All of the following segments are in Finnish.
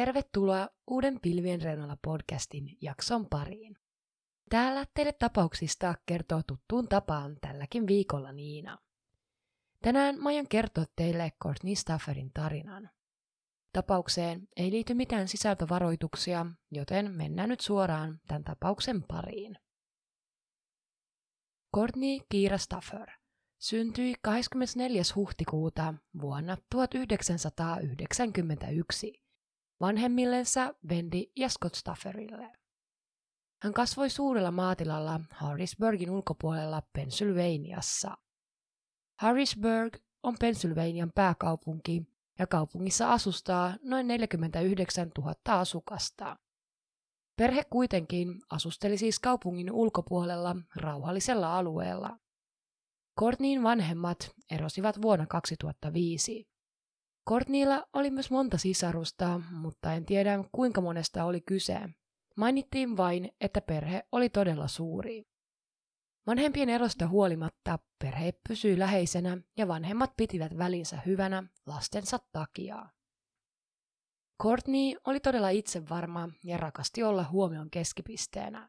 Tervetuloa uuden Pilvien reunalla podcastin jakson pariin. Täällä teille tapauksista kertoo tuttuun tapaan tälläkin viikolla Niina. Tänään mä aion kertoa teille Courtney Stafferin tarinan. Tapaukseen ei liity mitään sisältövaroituksia, joten mennään nyt suoraan tämän tapauksen pariin. Courtney Kiira Staffer syntyi 24. huhtikuuta vuonna 1991 vanhemmillensa Wendy ja Scott Stafferille. Hän kasvoi suurella maatilalla Harrisburgin ulkopuolella Pennsylvaniassa. Harrisburg on Pennsylvanian pääkaupunki ja kaupungissa asustaa noin 49 000 asukasta. Perhe kuitenkin asusteli siis kaupungin ulkopuolella rauhallisella alueella. Courtneyin vanhemmat erosivat vuonna 2005. Courtneylla oli myös monta sisarusta, mutta en tiedä kuinka monesta oli kyse. Mainittiin vain, että perhe oli todella suuri. Vanhempien erosta huolimatta perhe pysyi läheisenä ja vanhemmat pitivät välinsä hyvänä lastensa takia. Courtney oli todella itsevarma ja rakasti olla huomion keskipisteenä.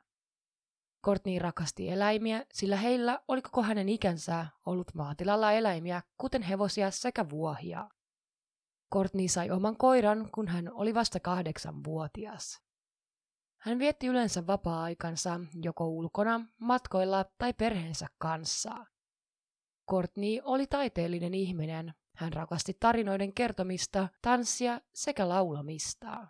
Courtney rakasti eläimiä, sillä heillä oli koko hänen ikänsä ollut maatilalla eläimiä, kuten hevosia sekä vuohia. Courtney sai oman koiran, kun hän oli vasta kahdeksanvuotias. Hän vietti yleensä vapaa-aikansa joko ulkona, matkoilla tai perheensä kanssa. Courtney oli taiteellinen ihminen. Hän rakasti tarinoiden kertomista, tanssia sekä laulamista.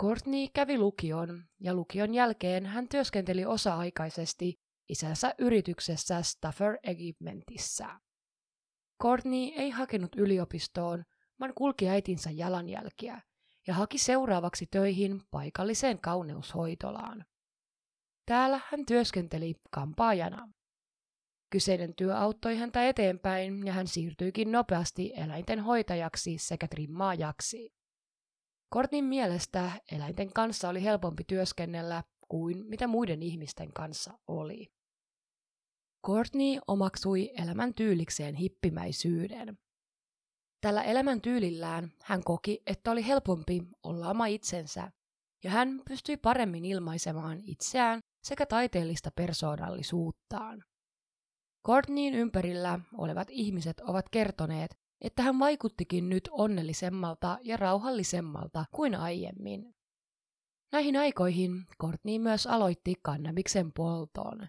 Courtney kävi lukion ja lukion jälkeen hän työskenteli osa-aikaisesti isänsä yrityksessä Staffer Equipmentissa. Courtney ei hakenut yliopistoon, vaan kulki äitinsä jalanjälkiä ja haki seuraavaksi töihin paikalliseen kauneushoitolaan. Täällä hän työskenteli kampaajana. Kyseinen työ auttoi häntä eteenpäin ja hän siirtyikin nopeasti eläinten hoitajaksi sekä trimmaajaksi. Kortin mielestä eläinten kanssa oli helpompi työskennellä kuin mitä muiden ihmisten kanssa oli. Courtney omaksui elämän tyylikseen hippimäisyyden. Tällä elämäntyylillään hän koki, että oli helpompi olla oma itsensä, ja hän pystyi paremmin ilmaisemaan itseään sekä taiteellista persoonallisuuttaan. Courtneyin ympärillä olevat ihmiset ovat kertoneet, että hän vaikuttikin nyt onnellisemmalta ja rauhallisemmalta kuin aiemmin. Näihin aikoihin Courtney myös aloitti kannabiksen polton.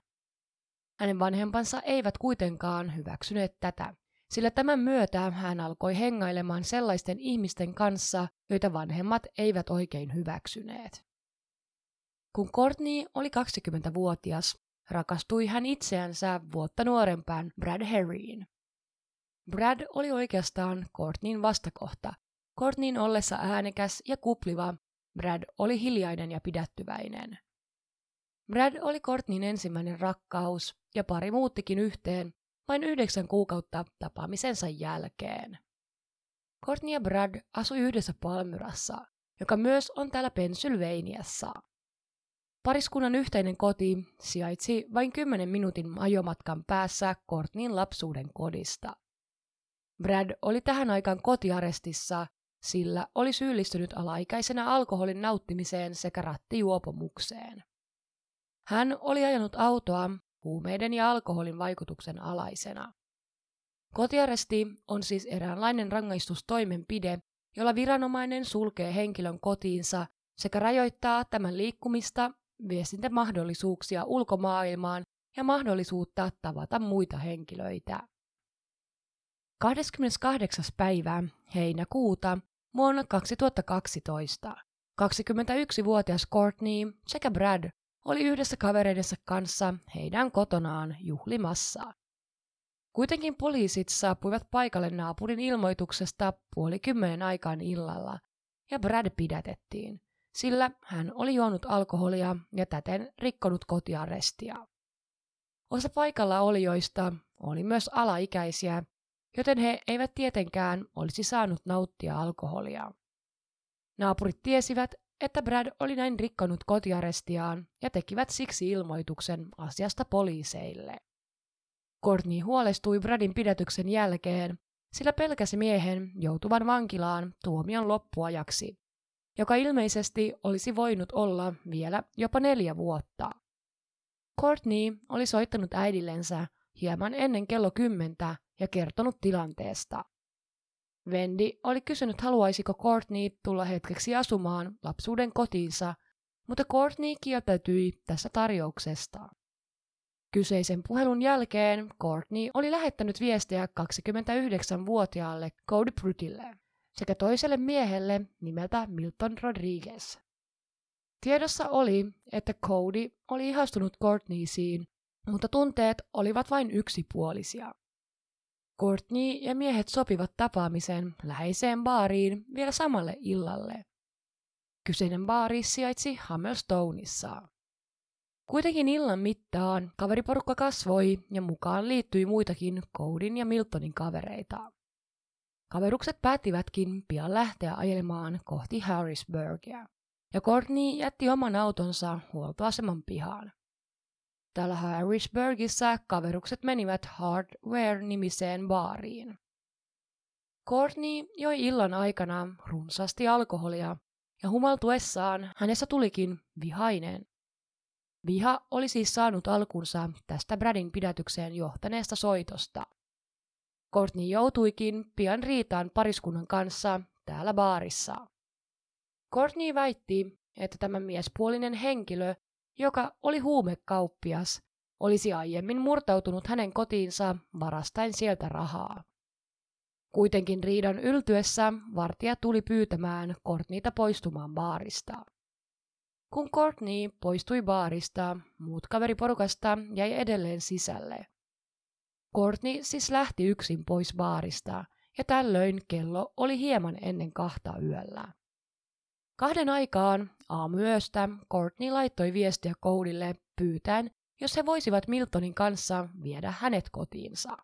Hänen vanhempansa eivät kuitenkaan hyväksyneet tätä, sillä tämän myötä hän alkoi hengailemaan sellaisten ihmisten kanssa, joita vanhemmat eivät oikein hyväksyneet. Kun Courtney oli 20-vuotias, rakastui hän itseänsä vuotta nuorempään Brad Harryin. Brad oli oikeastaan Courtneyn vastakohta. Courtneyn ollessa äänekäs ja kupliva, Brad oli hiljainen ja pidättyväinen. Brad oli Courtneyn ensimmäinen rakkaus, ja pari muuttikin yhteen vain yhdeksän kuukautta tapaamisensa jälkeen. Courtney ja Brad asui yhdessä Palmyrassa, joka myös on täällä Pennsylvaniassa. Pariskunnan yhteinen koti sijaitsi vain 10 minuutin ajomatkan päässä Courtneyn lapsuuden kodista. Brad oli tähän aikaan kotiarestissa, sillä oli syyllistynyt alaikäisenä alkoholin nauttimiseen sekä rattijuopomukseen. Hän oli ajanut autoa huumeiden ja alkoholin vaikutuksen alaisena. Kotiaresti on siis eräänlainen rangaistustoimenpide, jolla viranomainen sulkee henkilön kotiinsa sekä rajoittaa tämän liikkumista, viestintämahdollisuuksia ulkomaailmaan ja mahdollisuutta tavata muita henkilöitä. 28. päivä heinäkuuta vuonna 2012 21-vuotias Courtney sekä Brad oli yhdessä kavereidensa kanssa heidän kotonaan juhlimassa. Kuitenkin poliisit saapuivat paikalle naapurin ilmoituksesta puoli kymmenen aikaan illalla, ja Brad pidätettiin, sillä hän oli juonut alkoholia ja täten rikkonut kotiarestia. Osa paikalla olijoista oli myös alaikäisiä, joten he eivät tietenkään olisi saanut nauttia alkoholia. Naapurit tiesivät, että Brad oli näin rikkonut kotiarestiaan ja tekivät siksi ilmoituksen asiasta poliiseille. Courtney huolestui Bradin pidätyksen jälkeen, sillä pelkäsi miehen joutuvan vankilaan tuomion loppuajaksi, joka ilmeisesti olisi voinut olla vielä jopa neljä vuotta. Courtney oli soittanut äidillensä hieman ennen kello kymmentä ja kertonut tilanteesta. Wendy oli kysynyt, haluaisiko Courtney tulla hetkeksi asumaan lapsuuden kotiinsa, mutta Courtney kieltäytyi tässä tarjouksesta. Kyseisen puhelun jälkeen Courtney oli lähettänyt viestejä 29-vuotiaalle Cody Brutille sekä toiselle miehelle nimeltä Milton Rodriguez. Tiedossa oli, että Cody oli ihastunut Courtneysiin, mutta tunteet olivat vain yksipuolisia. Courtney ja miehet sopivat tapaamisen läheiseen baariin vielä samalle illalle. Kyseinen baari sijaitsi Hammerstoneissa. Kuitenkin illan mittaan kaveriporukka kasvoi ja mukaan liittyi muitakin Codin ja Miltonin kavereita. Kaverukset päättivätkin pian lähteä ajelemaan kohti Harrisburgia, ja Courtney jätti oman autonsa huoltoaseman pihaan. Täällä Harrisburgissa kaverukset menivät Hardware-nimiseen baariin. Courtney joi illan aikana runsaasti alkoholia, ja humaltuessaan hänessä tulikin vihainen. Viha oli siis saanut alkunsa tästä Bradin pidätykseen johtaneesta soitosta. Courtney joutuikin pian riitaan pariskunnan kanssa täällä baarissa. Courtney väitti, että tämä miespuolinen henkilö, joka oli huumekauppias, olisi aiemmin murtautunut hänen kotiinsa varastain sieltä rahaa. Kuitenkin riidan yltyessä vartija tuli pyytämään Courtneyta poistumaan baarista. Kun Courtney poistui baarista, muut kaveriporukasta jäi edelleen sisälle. Courtney siis lähti yksin pois baarista, ja tällöin kello oli hieman ennen kahta yöllä. Kahden aikaan aamuyöstä Courtney laittoi viestiä Coudille pyytäen, jos he voisivat Miltonin kanssa viedä hänet kotiinsa.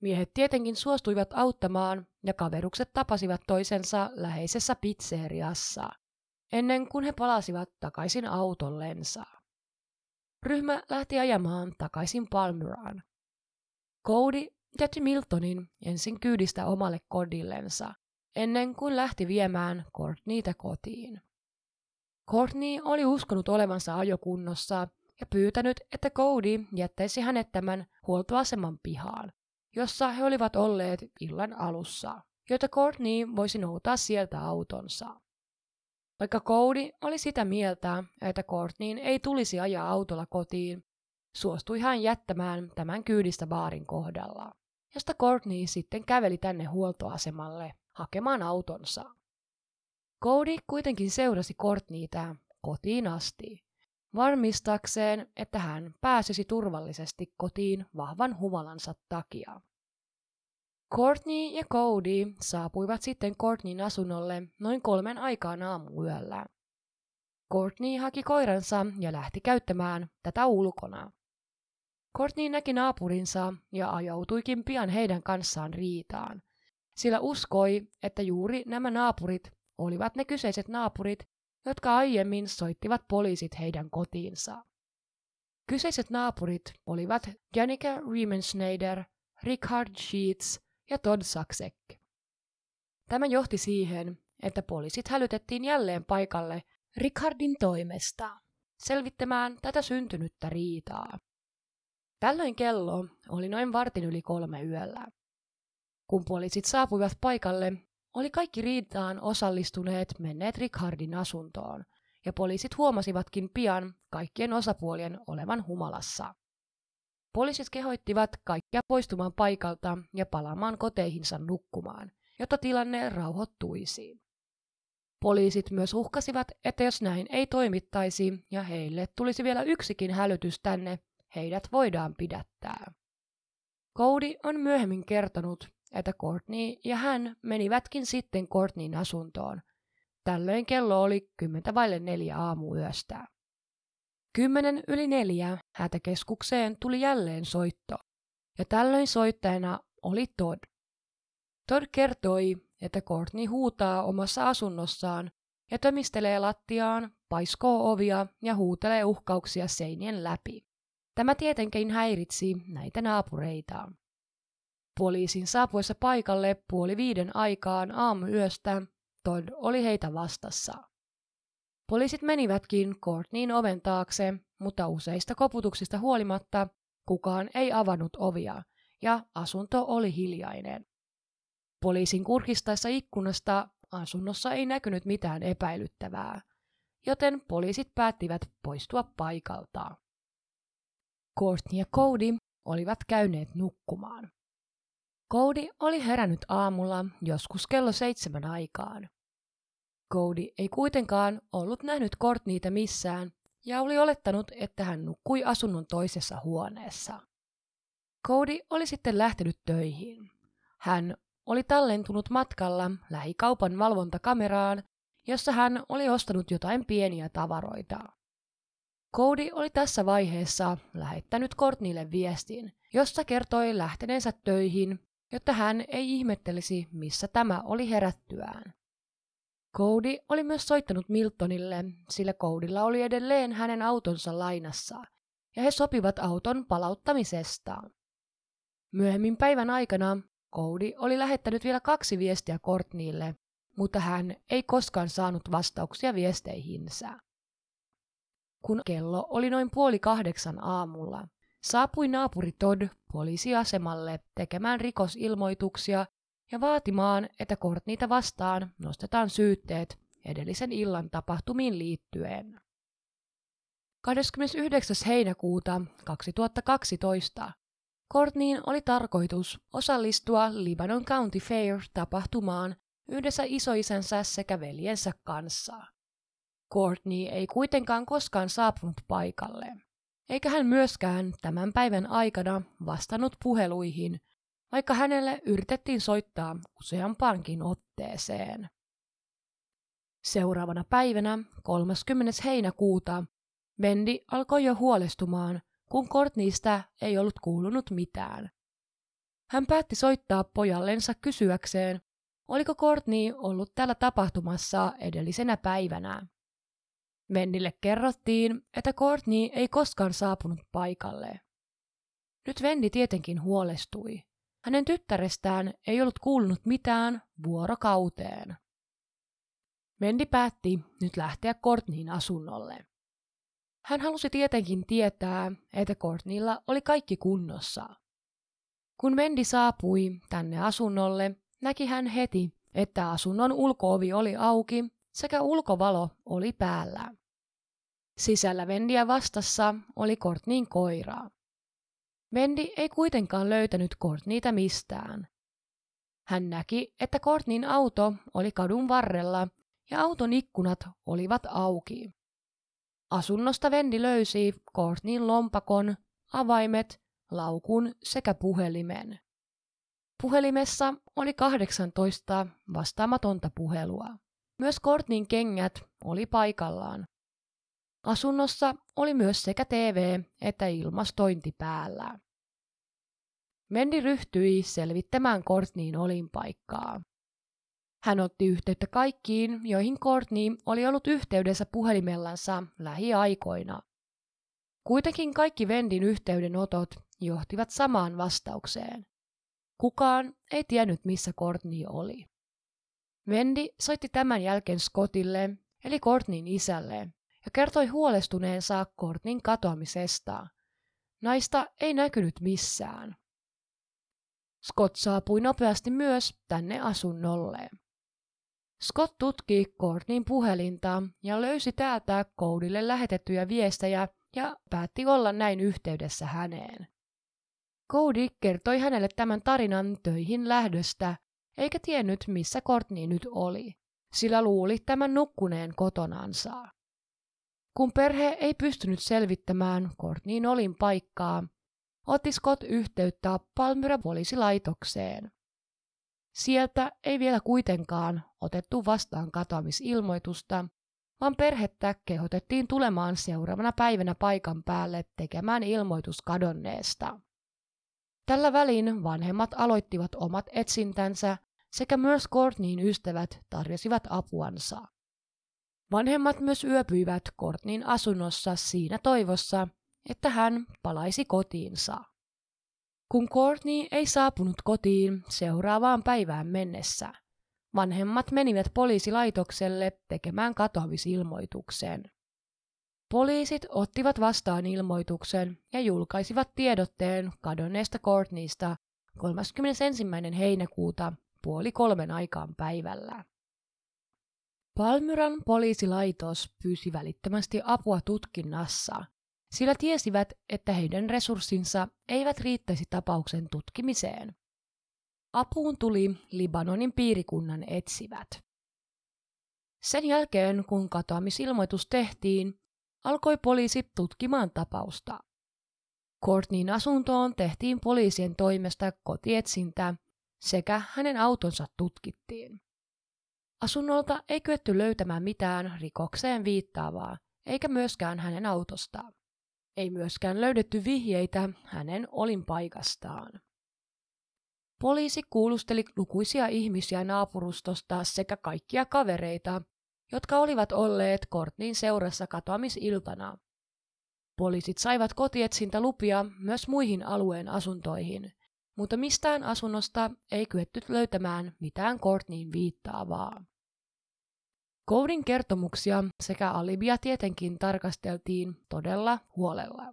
Miehet tietenkin suostuivat auttamaan ja kaverukset tapasivat toisensa läheisessä pizzeriassa, ennen kuin he palasivat takaisin autollensa. Ryhmä lähti ajamaan takaisin Palmyraan. Cody jätti Miltonin ensin kyydistä omalle kodillensa, ennen kuin lähti viemään Courtneytä kotiin. Courtney oli uskonut olevansa ajokunnossa ja pyytänyt, että Cody jättäisi hänet tämän huoltoaseman pihaan, jossa he olivat olleet illan alussa, jotta Courtney voisi noutaa sieltä autonsa. Vaikka Cody oli sitä mieltä, että Courtneyin ei tulisi ajaa autolla kotiin, suostui hän jättämään tämän kyydistä baarin kohdalla, josta Courtney sitten käveli tänne huoltoasemalle hakemaan autonsa. Cody kuitenkin seurasi Courtneytä kotiin asti, varmistakseen, että hän pääsisi turvallisesti kotiin vahvan humalansa takia. Courtney ja Cody saapuivat sitten Courtneyn asunnolle noin kolmen aikaan aamuyöllä. Courtney haki koiransa ja lähti käyttämään tätä ulkona. Courtney näki naapurinsa ja ajautuikin pian heidän kanssaan riitaan, sillä uskoi, että juuri nämä naapurit olivat ne kyseiset naapurit, jotka aiemmin soittivat poliisit heidän kotiinsa. Kyseiset naapurit olivat Janika Riemenschneider, Richard Sheets ja Todd Saksek. Tämä johti siihen, että poliisit hälytettiin jälleen paikalle Richardin toimesta selvittämään tätä syntynyttä riitaa. Tällöin kello oli noin vartin yli kolme yöllä. Kun poliisit saapuivat paikalle, oli kaikki riitaan osallistuneet menneet Richardin asuntoon, ja poliisit huomasivatkin pian kaikkien osapuolien olevan humalassa. Poliisit kehoittivat kaikkia poistumaan paikalta ja palaamaan koteihinsa nukkumaan, jotta tilanne rauhoittuisi. Poliisit myös uhkasivat, että jos näin ei toimittaisi ja heille tulisi vielä yksikin hälytys tänne, heidät voidaan pidättää. Cody on myöhemmin kertonut, että Courtney ja hän menivätkin sitten Courtneyn asuntoon. Tällöin kello oli kymmentä vaille neljä aamuyöstä. Kymmenen yli neljä hätäkeskukseen tuli jälleen soitto, ja tällöin soittajana oli Todd. Todd kertoi, että Courtney huutaa omassa asunnossaan ja tömistelee lattiaan, paiskoo ovia ja huutelee uhkauksia seinien läpi. Tämä tietenkin häiritsi näitä naapureita. Poliisin saapuessa paikalle puoli viiden aikaan aamuyöstä Todd oli heitä vastassa. Poliisit menivätkin Courtneyin oven taakse, mutta useista koputuksista huolimatta kukaan ei avannut ovia ja asunto oli hiljainen. Poliisin kurkistaessa ikkunasta asunnossa ei näkynyt mitään epäilyttävää, joten poliisit päättivät poistua paikalta. Courtney ja Cody olivat käyneet nukkumaan. Cody oli herännyt aamulla joskus kello seitsemän aikaan. Cody ei kuitenkaan ollut nähnyt Courtneytä missään ja oli olettanut, että hän nukkui asunnon toisessa huoneessa. Cody oli sitten lähtenyt töihin. Hän oli tallentunut matkalla lähikaupan valvontakameraan, jossa hän oli ostanut jotain pieniä tavaroita. Cody oli tässä vaiheessa lähettänyt Courtneylle viestin, jossa kertoi lähteneensä töihin, jotta hän ei ihmettelisi, missä tämä oli herättyään. Cody oli myös soittanut Miltonille, sillä Codylla oli edelleen hänen autonsa lainassa, ja he sopivat auton palauttamisesta. Myöhemmin päivän aikana Cody oli lähettänyt vielä kaksi viestiä Courtneylle, mutta hän ei koskaan saanut vastauksia viesteihinsä. Kun kello oli noin puoli kahdeksan aamulla, saapui naapuri Todd poliisiasemalle tekemään rikosilmoituksia ja vaatimaan, että Courtneyta vastaan nostetaan syytteet edellisen illan tapahtumiin liittyen. 29. heinäkuuta 2012 Courtneyin oli tarkoitus osallistua Libanon County Fair-tapahtumaan yhdessä isoisänsä sekä veljensä kanssa. Courtney ei kuitenkaan koskaan saapunut paikalle, eikä hän myöskään tämän päivän aikana vastannut puheluihin, vaikka hänelle yritettiin soittaa useampaankin otteeseen. Seuraavana päivänä, 30. heinäkuuta, Wendy alkoi jo huolestumaan, kun Courtneystä ei ollut kuulunut mitään. Hän päätti soittaa pojallensa kysyäkseen, oliko Courtney ollut täällä tapahtumassa edellisenä päivänä. Vendille kerrottiin, että Courtney ei koskaan saapunut paikalle. Nyt Vendi tietenkin huolestui. Hänen tyttärestään ei ollut kuulunut mitään vuorokauteen. Vendi päätti nyt lähteä Courtneyin asunnolle. Hän halusi tietenkin tietää, että Courtneylla oli kaikki kunnossa. Kun Vendi saapui tänne asunnolle, näki hän heti, että asunnon ulkoovi oli auki sekä ulkovalo oli päällä. Sisällä Vendiä vastassa oli Courtneyin koiraa. Vendi ei kuitenkaan löytänyt Courtneyta mistään. Hän näki, että Courtneyin auto oli kadun varrella ja auton ikkunat olivat auki. Asunnosta Vendi löysi Courtneyin lompakon, avaimet, laukun sekä puhelimen. Puhelimessa oli 18 vastaamatonta puhelua. Myös Courtneyin kengät oli paikallaan. Asunnossa oli myös sekä TV että ilmastointi päällä. Mendi ryhtyi selvittämään Courtneyin olinpaikkaa. Hän otti yhteyttä kaikkiin, joihin Courtney oli ollut yhteydessä puhelimellansa lähiaikoina. Kuitenkin kaikki Vendin yhteydenotot johtivat samaan vastaukseen. Kukaan ei tiennyt, missä Courtney oli. Vendi soitti tämän jälkeen Scottille, eli Courtneyin isälle, ja kertoi huolestuneensa Courtneyin katoamisesta. Naista ei näkynyt missään. Scott saapui nopeasti myös tänne asunnolle. Scott tutki Courtneyin puhelinta ja löysi täältä Codylle lähetettyjä viestejä ja päätti olla näin yhteydessä häneen. Cody kertoi hänelle tämän tarinan töihin lähdöstä, eikä tiennyt missä Courtney nyt oli, sillä luuli tämän nukkuneen kotonansa. Kun perhe ei pystynyt selvittämään Courtneyin olin paikkaa, otti Scott yhteyttä Palmyra poliisilaitokseen. Sieltä ei vielä kuitenkaan otettu vastaan katoamisilmoitusta, vaan perhettä kehotettiin tulemaan seuraavana päivänä paikan päälle tekemään ilmoitus kadonneesta. Tällä välin vanhemmat aloittivat omat etsintänsä sekä myös Courtneyin ystävät tarjosivat apuansa. Vanhemmat myös yöpyivät Courtneyin asunnossa siinä toivossa, että hän palaisi kotiinsa. Kun Courtney ei saapunut kotiin seuraavaan päivään mennessä, vanhemmat menivät poliisilaitokselle tekemään katoamisilmoituksen. Poliisit ottivat vastaan ilmoituksen ja julkaisivat tiedotteen kadonneesta Courtneysta 31. heinäkuuta puoli kolmen aikaan päivällä. Palmyran poliisilaitos pyysi välittömästi apua tutkinnassa, sillä tiesivät, että heidän resurssinsa eivät riittäisi tapauksen tutkimiseen. Apuun tuli Libanonin piirikunnan etsivät. Sen jälkeen, kun katoamisilmoitus tehtiin, alkoi poliisi tutkimaan tapausta. Courtneyin asuntoon tehtiin poliisien toimesta kotietsintä sekä hänen autonsa tutkittiin. Asunnolta ei kyetty löytämään mitään rikokseen viittaavaa, eikä myöskään hänen autostaan. Ei myöskään löydetty vihjeitä hänen olinpaikastaan. Poliisi kuulusteli lukuisia ihmisiä naapurustosta sekä kaikkia kavereita, jotka olivat olleet Kortnin seurassa katoamisiltana. Poliisit saivat kotietsintälupia myös muihin alueen asuntoihin, mutta mistään asunnosta ei kyetty löytämään mitään Courtneyin viittaavaa. Coudin kertomuksia sekä alibia tietenkin tarkasteltiin todella huolella.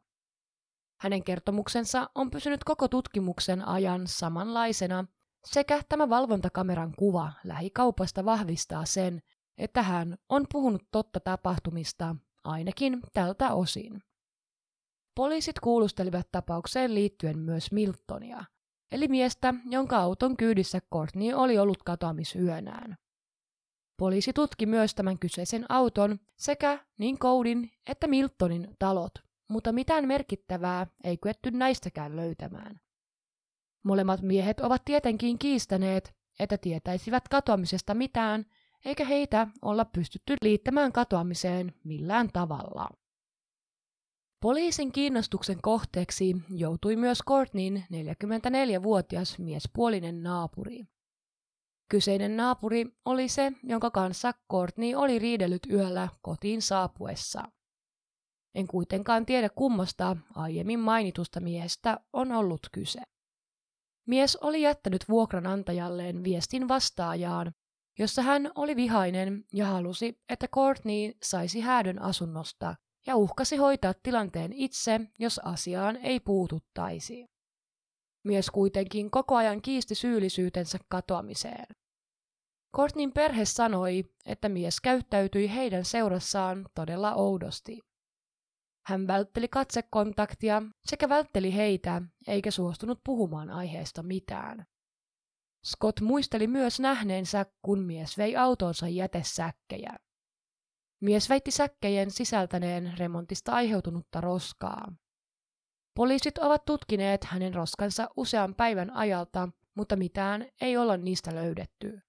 Hänen kertomuksensa on pysynyt koko tutkimuksen ajan samanlaisena, sekä tämä valvontakameran kuva lähikaupasta vahvistaa sen, että hän on puhunut totta tapahtumista, ainakin tältä osin. Poliisit kuulustelivat tapaukseen liittyen myös Miltonia, eli miestä, jonka auton kyydissä Courtney oli ollut katoamisyönään. Poliisi tutki myös tämän kyseisen auton sekä niin Coudin että Miltonin talot, mutta mitään merkittävää ei kyetty näistäkään löytämään. Molemmat miehet ovat tietenkin kiistäneet, että tietäisivät katoamisesta mitään, eikä heitä olla pystytty liittämään katoamiseen millään tavalla. Poliisin kiinnostuksen kohteeksi joutui myös Courtneyn 44-vuotias miespuolinen naapuri. Kyseinen naapuri oli se, jonka kanssa Courtney oli riidellyt yöllä kotiin saapuessa. En kuitenkaan tiedä kummasta aiemmin mainitusta miehestä on ollut kyse. Mies oli jättänyt vuokranantajalleen viestin vastaajaan, jossa hän oli vihainen ja halusi, että Courtney saisi häädön asunnosta ja uhkasi hoitaa tilanteen itse, jos asiaan ei puututtaisi. Mies kuitenkin koko ajan kiisti syyllisyytensä katoamiseen. Courtneyn perhe sanoi, että mies käyttäytyi heidän seurassaan todella oudosti. Hän vältteli katsekontaktia sekä vältteli heitä, eikä suostunut puhumaan aiheesta mitään. Scott muisteli myös nähneensä, kun mies vei autonsa jätesäkkejä. Mies väitti säkkejen sisältäneen remontista aiheutunutta roskaa. Poliisit ovat tutkineet hänen roskansa usean päivän ajalta, mutta mitään ei olla niistä löydetty.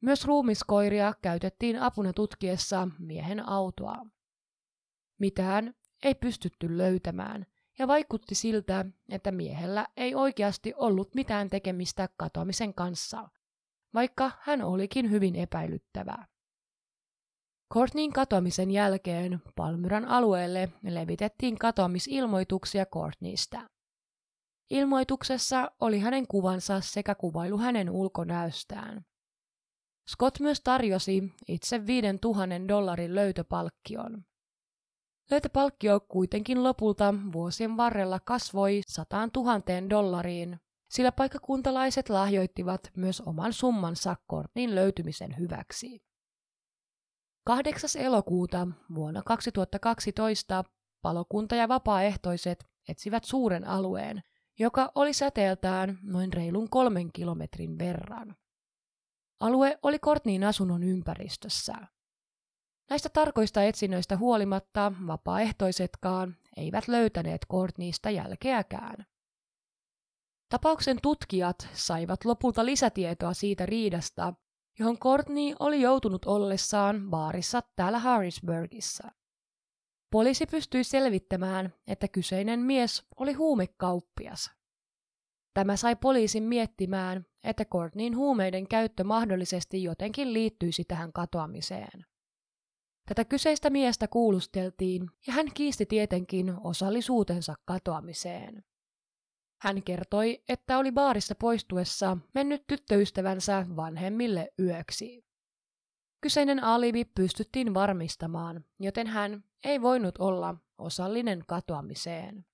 Myös ruumiskoiria käytettiin apuna tutkiessa miehen autoa. Mitään ei pystytty löytämään, ja vaikutti siltä, että miehellä ei oikeasti ollut mitään tekemistä katoamisen kanssa, vaikka hän olikin hyvin epäilyttävää. Courtneyn katoamisen jälkeen Palmyran alueelle levitettiin katoamisilmoituksia Courtneystä. Ilmoituksessa oli hänen kuvansa sekä kuvailu hänen ulkonäöstään. Scott myös tarjosi itse 5000 dollarin löytöpalkkion. Löytöpalkkio kuitenkin lopulta vuosien varrella kasvoi 100 000 dollariin, sillä paikkakuntalaiset lahjoittivat myös oman summansa Courtneyn löytymisen hyväksi. 8. elokuuta vuonna 2012 palokunta ja vapaaehtoiset etsivät suuren alueen, joka oli säteeltään noin reilun kolmen kilometrin verran. Alue oli Kortniin asunnon ympäristössä. Näistä tarkoista etsinnöistä huolimatta vapaaehtoisetkaan eivät löytäneet Kortniista jälkeäkään. Tapauksen tutkijat saivat lopulta lisätietoa siitä riidasta, johon Courtney oli joutunut ollessaan baarissa täällä Harrisburgissa. Poliisi pystyi selvittämään, että kyseinen mies oli huumekauppias. Tämä sai poliisin miettimään, että Courtneyn huumeiden käyttö mahdollisesti jotenkin liittyisi tähän katoamiseen. Tätä kyseistä miestä kuulusteltiin ja hän kiisti tietenkin osallisuutensa katoamiseen. Hän kertoi, että oli baarista poistuessa mennyt tyttöystävänsä vanhemmille yöksi. Kyseinen alibi pystyttiin varmistamaan, joten hän ei voinut olla osallinen katoamiseen.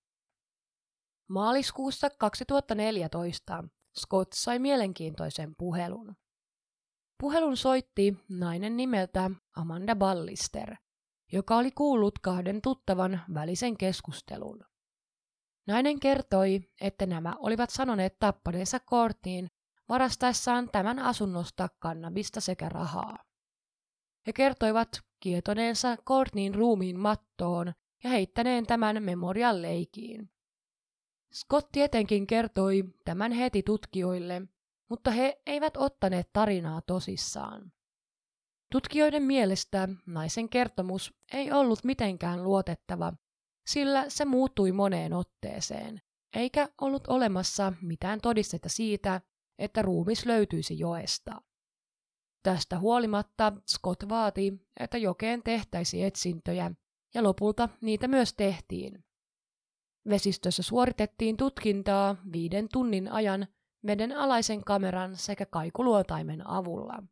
Maaliskuussa 2014 Scott sai mielenkiintoisen puhelun. Puhelun soitti nainen nimeltä Amanda Ballister, joka oli kuullut kahden tuttavan välisen keskustelun. Nainen kertoi, että nämä olivat sanoneet tappaneensa korttiin varastaessaan tämän asunnosta kannabista sekä rahaa. He kertoivat kietoneensa Courtneyin ruumiin mattoon ja heittäneen tämän memorial leikiin. Scott tietenkin kertoi tämän heti tutkijoille, mutta he eivät ottaneet tarinaa tosissaan. Tutkijoiden mielestä naisen kertomus ei ollut mitenkään luotettava, sillä se muuttui moneen otteeseen, eikä ollut olemassa mitään todistetta siitä, että ruumis löytyisi joesta. Tästä huolimatta Scott vaati, että jokeen tehtäisi etsintöjä, ja lopulta niitä myös tehtiin. Vesistössä suoritettiin tutkintaa viiden tunnin ajan veden alaisen kameran sekä kaikuluotaimen avulla.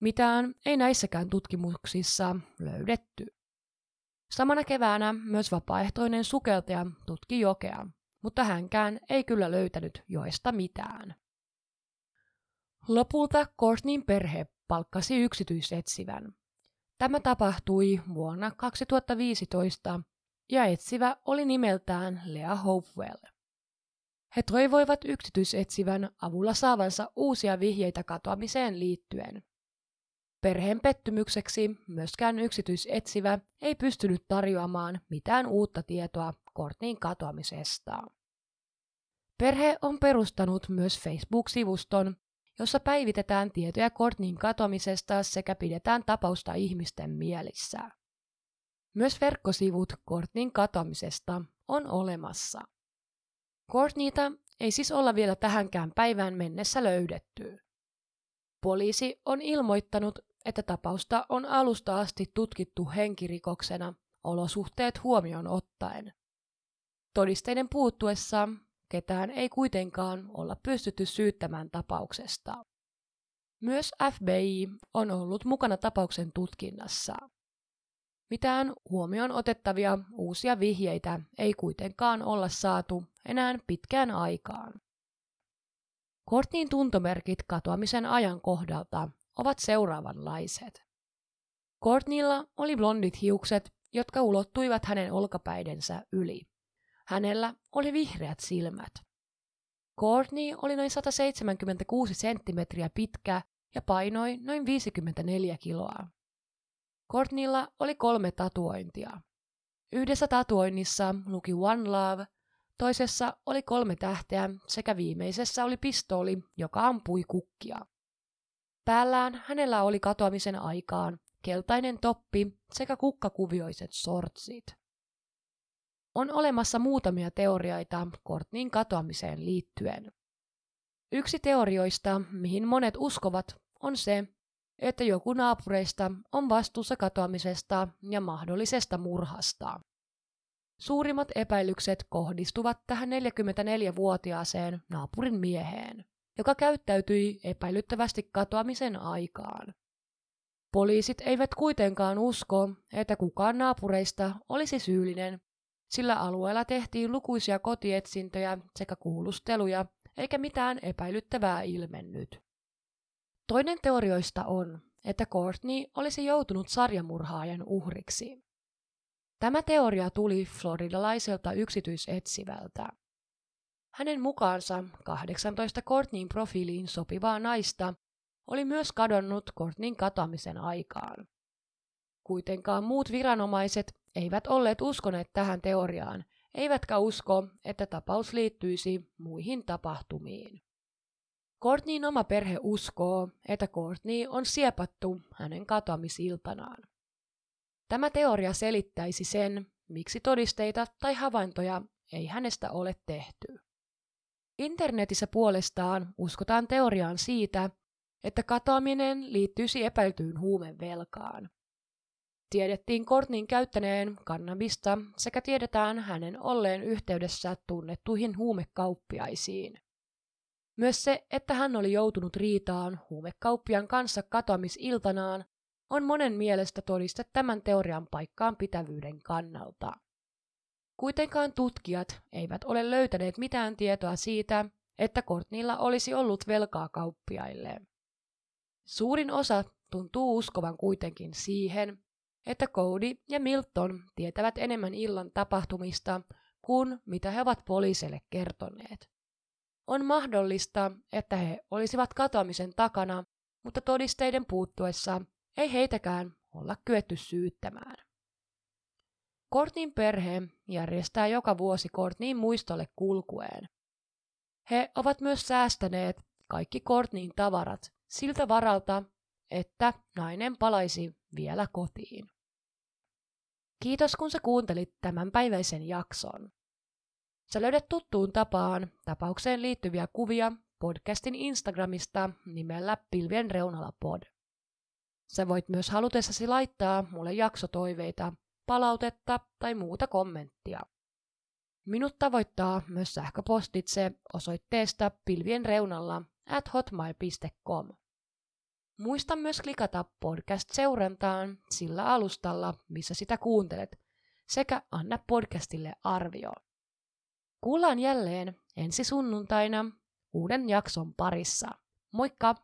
Mitään ei näissäkään tutkimuksissa löydetty. Samana keväänä myös vapaaehtoinen sukeltaja tutki jokea, mutta hänkään ei kyllä löytänyt joesta mitään. Lopulta Courtneyn perhe palkkasi yksityisetsivän. Tämä tapahtui vuonna 2015 ja etsivä oli nimeltään Lea Hopewell. He toivoivat yksityisetsivän avulla saavansa uusia vihjeitä katoamiseen liittyen. Perheen pettymykseksi myöskään yksityisetsivä ei pystynyt tarjoamaan mitään uutta tietoa Courtneyn katoamisesta. Perhe on perustanut myös Facebook-sivuston, jossa päivitetään tietoja Courtneyn katoamisesta sekä pidetään tapausta ihmisten mielissä. Myös verkkosivut Courtneyn katoamisesta on olemassa. Courtneyta ei siis olla vielä tähänkään päivään mennessä löydetty. Poliisi on ilmoittanut, että tapausta on alusta asti tutkittu henkirikoksena olosuhteet huomioon ottaen. Todisteiden puuttuessa ketään ei kuitenkaan olla pystytty syyttämään tapauksesta. Myös FBI on ollut mukana tapauksen tutkinnassa. Mitään huomioon otettavia uusia vihjeitä ei kuitenkaan olla saatu enää pitkään aikaan. Kortin tuntomerkit katoamisen ajan kohdalta ovat seuraavanlaiset. Courtneylla oli blondit hiukset, jotka ulottuivat hänen olkapäidensä yli. Hänellä oli vihreät silmät. Courtney oli noin 176 senttimetriä pitkä ja painoi noin 54 kiloa. Courtneylla oli kolme tatuointia. Yhdessä tatuoinnissa luki One Love, toisessa oli kolme tähteä sekä viimeisessä oli pistooli, joka ampui kukkia. Päällään hänellä oli katoamisen aikaan keltainen toppi sekä kukkakuvioiset sortsit. On olemassa muutamia teorioita Kortnin katoamiseen liittyen. Yksi teorioista, mihin monet uskovat, on se, että joku naapureista on vastuussa katoamisesta ja mahdollisesta murhasta. Suurimmat epäilykset kohdistuvat tähän 44-vuotiaaseen naapurin mieheen, joka käyttäytyi epäilyttävästi katoamisen aikaan. Poliisit eivät kuitenkaan usko, että kukaan naapureista olisi syyllinen, sillä alueella tehtiin lukuisia kotietsintöjä sekä kuulusteluja, eikä mitään epäilyttävää ilmennyt. Toinen teorioista on, että Courtney olisi joutunut sarjamurhaajan uhriksi. Tämä teoria tuli floridalaiselta yksityisetsivältä. Hänen mukaansa 18 Courtneyn profiiliin sopivaa naista oli myös kadonnut Courtneyn katoamisen aikaan. Kuitenkaan muut viranomaiset eivät olleet uskoneet tähän teoriaan, eivätkä usko, että tapaus liittyisi muihin tapahtumiin. Courtneyin oma perhe uskoo, että Courtney on siepattu hänen katoamisiltanaan. Tämä teoria selittäisi sen, miksi todisteita tai havaintoja ei hänestä ole tehty. Internetissä puolestaan uskotaan teoriaan siitä, että katoaminen liittyisi epäiltyyn huumevelkaan. Tiedettiin Kortnin käyttäneen kannabista sekä tiedetään hänen olleen yhteydessä tunnettuihin huumekauppiaisiin. Myös se, että hän oli joutunut riitaan huumekauppian kanssa katoamisiltanaan, on monen mielestä todiste tämän teorian paikkaan pitävyyden kannalta. Kuitenkaan tutkijat eivät ole löytäneet mitään tietoa siitä, että Kortnilla olisi ollut velkaa kauppiaille. Suurin osa tuntuu uskovan kuitenkin siihen, että Cody ja Milton tietävät enemmän illan tapahtumista kuin mitä he ovat poliisille kertoneet. On mahdollista, että he olisivat katoamisen takana, mutta todisteiden puuttuessa ei heitäkään olla kyetty syyttämään. Kortnin perhe järjestää joka vuosi Kortnin muistolle kulkueen. He ovat myös säästäneet kaikki Kortnin tavarat siltä varalta, että nainen palaisi vielä kotiin. Kiitos kun sä kuuntelit tämän päiväisen jakson. Sä löydät tuttuun tapaan tapaukseen liittyviä kuvia podcastin Instagramista nimellä Pilvien reunalla pod. Sä voit myös halutessasi laittaa mulle jaksotoiveita, palautetta tai muuta kommenttia. Minut tavoittaa myös sähköpostitse osoitteesta pilvien reunalla at hotmail.com. Muista myös klikata podcast-seurantaan sillä alustalla, missä sitä kuuntelet, sekä anna podcastille arvio. Kuullaan jälleen ensi sunnuntaina uuden jakson parissa. Moikka!